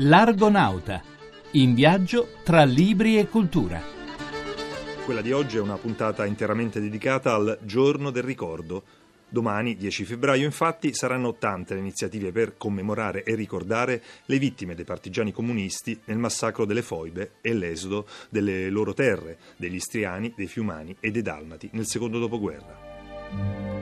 L'Argonauta, in viaggio tra libri e cultura. Quella di oggi è una puntata interamente dedicata al Giorno del Ricordo. Domani, 10 febbraio, infatti, saranno tante le iniziative per commemorare e ricordare le vittime dei partigiani comunisti nel massacro delle foibe e l'esodo delle loro terre, degli istriani, dei fiumani e dei dalmati nel secondo dopoguerra.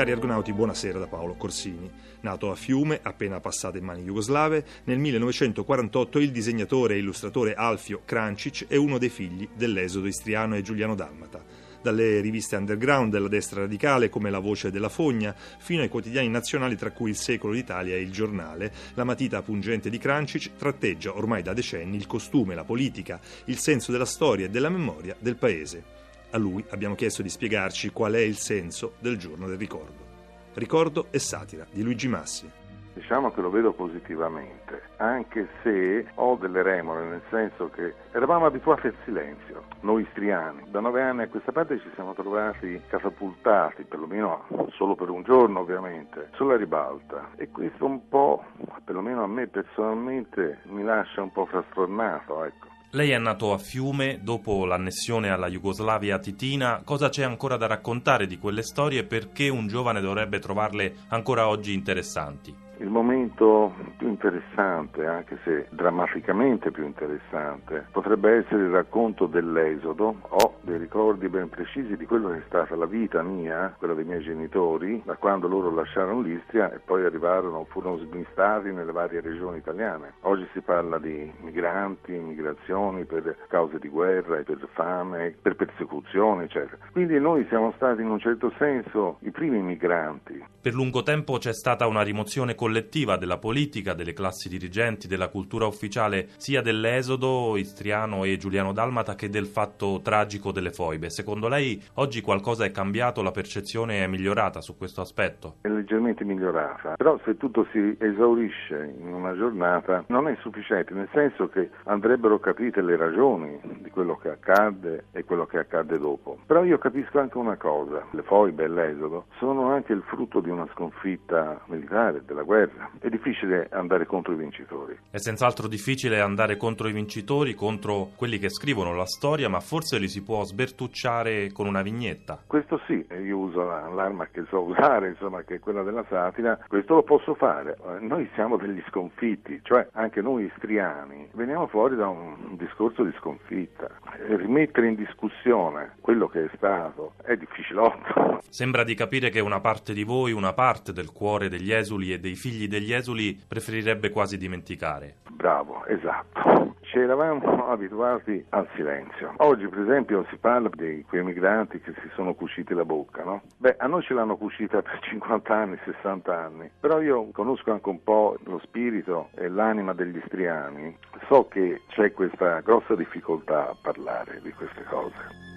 Cari argonauti, buonasera da Paolo Corsini. Nato a Fiume, appena passato in mani jugoslave, nel 1948 il disegnatore e illustratore Alfio Krancic è uno dei figli dell'esodo istriano e giuliano dalmata. Dalle riviste underground della destra radicale come La Voce della Fogna, fino ai quotidiani nazionali tra cui Il Secolo d'Italia e Il Giornale, la matita pungente di Krancic tratteggia ormai da decenni il costume, la politica, il senso della storia e della memoria del paese. A lui abbiamo chiesto di spiegarci qual è il senso del giorno del ricordo. Ricordo e satira di Luigi Massi. Diciamo che lo vedo positivamente, anche se ho delle remore, nel senso che eravamo abituati al silenzio, noi istriani. Da nove anni a questa parte ci siamo trovati catapultati, perlomeno solo per un giorno ovviamente, sulla ribalta. E questo un po', perlomeno a me personalmente, mi lascia un po' frastornato, ecco. Lei è nato a Fiume dopo l'annessione alla Jugoslavia titina. Cosa c'è ancora da raccontare di quelle storie e perché un giovane dovrebbe trovarle ancora oggi interessanti? Il momento più interessante, anche se drammaticamente più interessante, potrebbe essere il racconto dell'esodo. Ho dei ricordi ben precisi di quello che è stata la vita mia, quella dei miei genitori, da quando loro lasciarono l'Istria e poi arrivarono, furono smistati nelle varie regioni italiane. Oggi si parla di migranti, migrazioni per cause di guerra per fame, per persecuzioni, eccetera. Quindi noi siamo stati in un certo senso i primi migranti. Per lungo tempo c'è stata una rimozione collettiva collettiva della politica, delle classi dirigenti, della cultura ufficiale sia dell'esodo istriano e giuliano dalmata che del fatto tragico delle foibe. Secondo lei oggi qualcosa è cambiato, la percezione è migliorata su questo aspetto? È leggermente migliorata, però se tutto si esaurisce in una giornata non è sufficiente, nel senso che andrebbero capite le ragioni di quello che accadde e quello che accadde dopo. Però io capisco anche una cosa, le foibe e l'esodo sono anche il frutto di una sconfitta militare, della guerra guerra. È difficile andare contro i vincitori. È senz'altro difficile andare contro i vincitori, contro quelli che scrivono la storia, ma forse li si può sbertucciare con una vignetta. Questo sì, io uso l'arma che so usare, insomma, che è quella della satira. Questo lo posso fare. Noi siamo degli sconfitti, cioè anche noi istriani veniamo fuori da un discorso di sconfitta. Rimettere in discussione quello che è stato è difficilotto. Sembra di capire che una parte di voi, una parte del cuore degli esuli e dei figli figli degli esuli preferirebbe quasi dimenticare. Bravo, esatto. Ci eravamo abituati al silenzio. Oggi, per esempio, si parla di quei migranti che si sono cuciti la bocca, no? Beh, a noi ce l'hanno cucita per 50 anni, 60 anni, però io conosco anche un po' lo spirito e l'anima degli istriani. So che c'è questa grossa difficoltà a parlare di queste cose.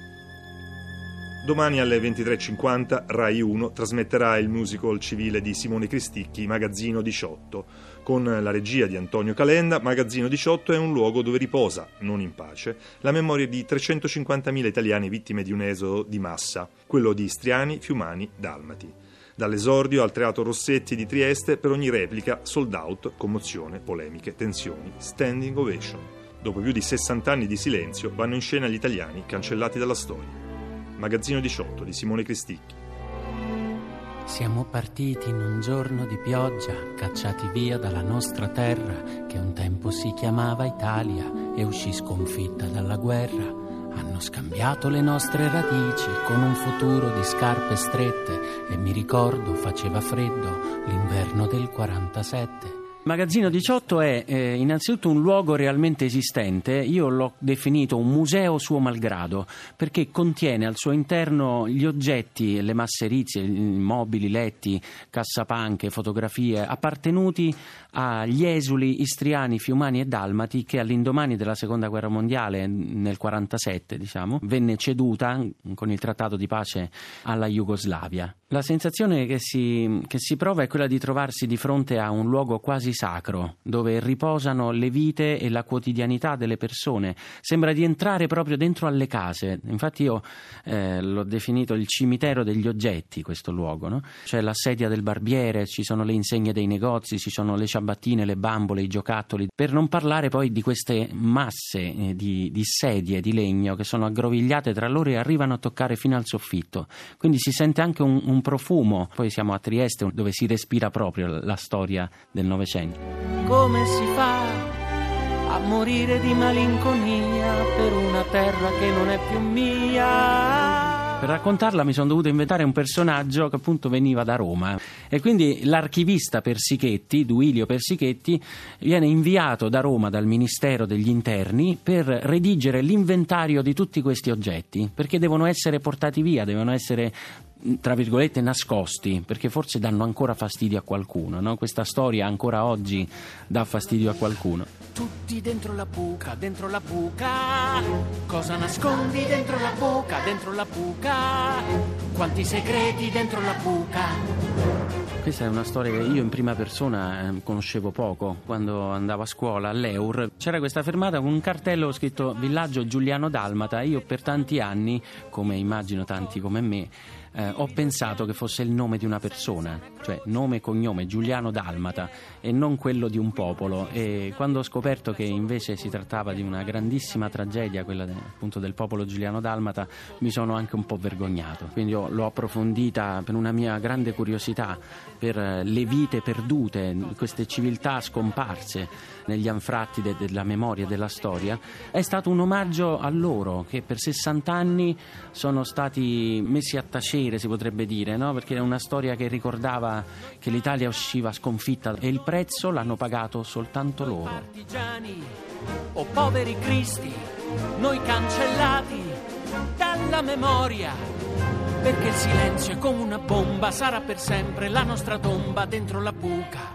Domani alle 23.50 Rai 1 trasmetterà il musical civile di Simone Cristicchi, Magazzino 18. Con la regia di Antonio Calenda, Magazzino 18 è un luogo dove riposa, non in pace, la memoria di 350.000 italiani vittime di un esodo di massa, quello di istriani, fiumani, dalmati. Dall'esordio al Teatro Rossetti di Trieste, per ogni replica, sold out, commozione, polemiche, tensioni, standing ovation. Dopo più di 60 anni di silenzio, vanno in scena gli italiani cancellati dalla storia. Magazzino 18 di Simone Cristicchi. Siamo partiti in un giorno di pioggia, cacciati via dalla nostra terra, che un tempo si chiamava Italia e uscì sconfitta dalla guerra. Hanno scambiato le nostre radici con un futuro di scarpe strette e mi ricordo faceva freddo l'inverno del 47. Magazzino 18 è eh, innanzitutto un luogo realmente esistente, io l'ho definito un museo suo malgrado, perché contiene al suo interno gli oggetti, le masserizie, mobili, letti, cassapanche, fotografie appartenuti agli esuli istriani, fiumani e dalmati che all'indomani della seconda guerra mondiale, nel 47 diciamo, venne ceduta con il trattato di pace alla Jugoslavia. La sensazione che si, che si, prova è quella di trovarsi di fronte a un luogo quasi sacro, dove riposano le vite e la quotidianità delle persone. Sembra di entrare proprio dentro alle case. Infatti io eh, l'ho definito il cimitero degli oggetti, questo luogo. No? C'è la sedia del barbiere, ci sono le insegne dei negozi, ci sono le ciabattine, le bambole, i giocattoli. Per non parlare poi di queste masse eh, di, di sedie di legno che sono aggrovigliate tra loro e arrivano a toccare fino al soffitto. Quindi si sente anche un, un profumo. Poi siamo a Trieste dove si respira proprio la storia del Novecento. Come si fa a morire di malinconia per una terra che non è più mia? Per raccontarla mi sono dovuto inventare un personaggio che appunto veniva da Roma e quindi l'archivista Persichetti, Duilio Persichetti, viene inviato da Roma dal Ministero degli Interni per redigere l'inventario di tutti questi oggetti perché devono essere portati via, devono essere tra virgolette nascosti perché forse danno ancora fastidio a qualcuno no? questa storia ancora oggi dà fastidio a qualcuno. Tutti dentro la buca dentro la buca. Cosa nascondi dentro la buca dentro la buca. Quanti segreti dentro la buca questa è una storia che io in prima persona eh, conoscevo poco. Quando andavo a scuola all'Eur c'era questa fermata con un cartello scritto Villaggio Giuliano Dalmata. Io per tanti anni, come immagino tanti come me, eh, ho pensato che fosse il nome di una persona, cioè nome e cognome Giuliano Dalmata e non quello di un popolo. E quando ho scoperto che invece si trattava di una grandissima tragedia, quella de, appunto del popolo Giuliano Dalmata, mi sono anche un po' vergognato. Quindi l'ho approfondita per una mia grande curiosità per eh, le vite perdute, queste civiltà scomparse negli anfratti de- della memoria della storia, è stato un omaggio a loro che per 60 anni sono stati messi a tacere, si potrebbe dire, no? perché è una storia che ricordava che l'Italia usciva sconfitta e il prezzo l'hanno pagato soltanto loro. Partigiani o poveri cristi, noi cancellati dalla memoria perché il silenzio è come una bomba, sarà per sempre la nostra tomba dentro la buca.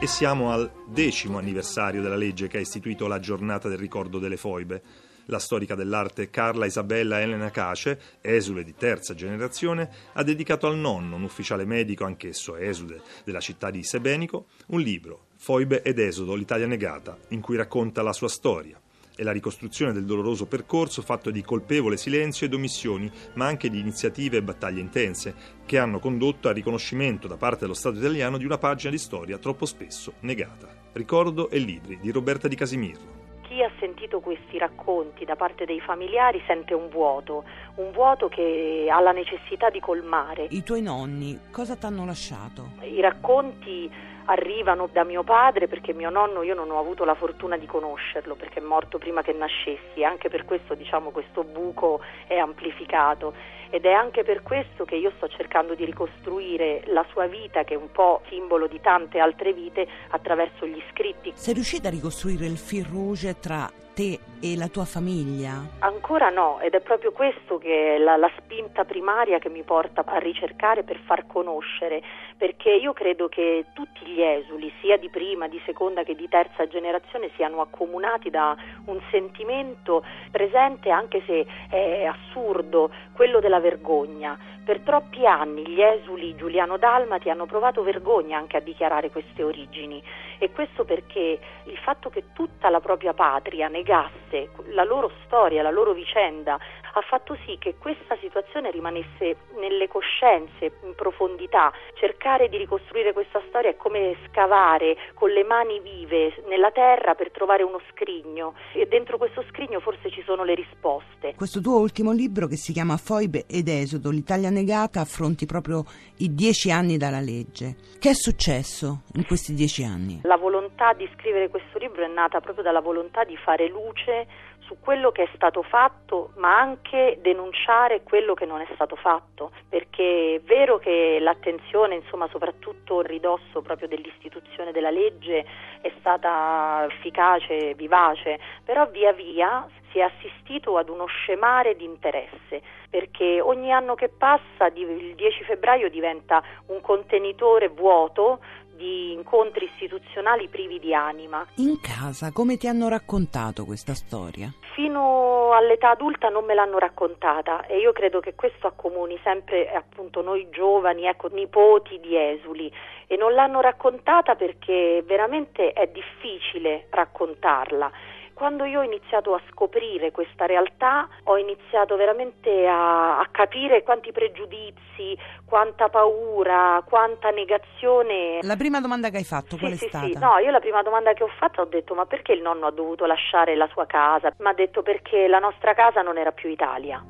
E siamo al decimo anniversario della legge che ha istituito la giornata del ricordo delle foibe. La storica dell'arte Carla Isabella Elena Cace, esule di terza generazione, ha dedicato al nonno, un ufficiale medico, anch'esso esule, della città di Sebenico, un libro, Foibe ed Esodo, l'Italia negata, in cui racconta la sua storia è la ricostruzione del doloroso percorso fatto di colpevole silenzio ed omissioni, ma anche di iniziative e battaglie intense, che hanno condotto al riconoscimento da parte dello Stato italiano di una pagina di storia troppo spesso negata. Ricordo e libri di Roberta Di Casimirro chi ha sentito questi racconti da parte dei familiari sente un vuoto, un vuoto che ha la necessità di colmare. I tuoi nonni cosa ti hanno lasciato? I racconti arrivano da mio padre perché mio nonno io non ho avuto la fortuna di conoscerlo perché è morto prima che nascessi, anche per questo diciamo questo buco è amplificato ed è anche per questo che io sto cercando di ricostruire la sua vita che è un po' simbolo di tante altre vite attraverso gli scritti. Sei riuscita a ricostruire il fil rouge tra te e la tua famiglia? Ancora no, ed è proprio questo che è la, la, spinta primaria che mi porta a ricercare per far conoscere, perché io credo che tutti gli esuli, sia di prima, di seconda che di terza generazione, siano accomunati da un sentimento presente, anche se è assurdo, quello della vergogna. Per troppi anni gli esuli giuliano-dalmati hanno provato vergogna anche a dichiarare queste origini. E questo perché il fatto che tutta la propria patria negasse la loro storia, la loro vicenda, ha fatto sì che questa situazione rimanesse nelle coscienze in profondità. Cercare di ricostruire questa storia è come scavare con le mani vive nella terra per trovare uno scrigno e dentro questo scrigno forse ci sono le risposte. Questo tuo ultimo libro che si chiama Foibe ed Esodo, l'Italia negata, affronti proprio i dieci anni dalla legge. Che è successo in questi dieci anni? La volontà di scrivere questo libro è nata proprio dalla volontà di fare luce su quello che è stato fatto, ma anche denunciare quello che non è stato fatto, perché è vero che l'attenzione, insomma, soprattutto il ridosso proprio dell'istituzione della legge è stata efficace, vivace, però via via si è assistito ad uno scemare di interesse, perché ogni anno che passa il 10 febbraio diventa un contenitore vuoto di incontri istituzionali privi di anima. In casa come ti hanno raccontato questa storia? Fino all'età adulta non me l'hanno raccontata e io credo che questo accomuni sempre appunto noi giovani, ecco, nipoti di esuli e non l'hanno raccontata perché veramente è difficile raccontarla quando io ho iniziato a scoprire questa realtà ho iniziato veramente a, a, capire quanti pregiudizi, quanta paura, quanta negazione. La prima domanda che hai fatto sì, qual è sì, stata? Sì, no, io la prima domanda che ho fatto ho detto ma perché il nonno ha dovuto lasciare la sua casa? Mi ha detto perché la nostra casa non era più Italia.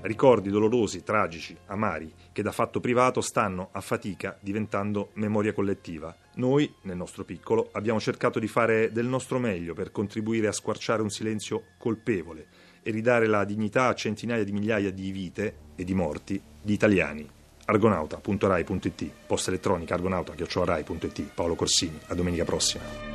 Ricordi dolorosi, tragici, amari, che da fatto privato stanno a fatica diventando memoria collettiva. Noi, nel nostro piccolo, abbiamo cercato di fare del nostro meglio per contribuire a squarciare un silenzio colpevole e ridare la dignità a centinaia di migliaia di vite e di morti di italiani. argonauta.rai.it Posta elettronica argonauta.rai.it Paolo Corsini. A domenica prossima.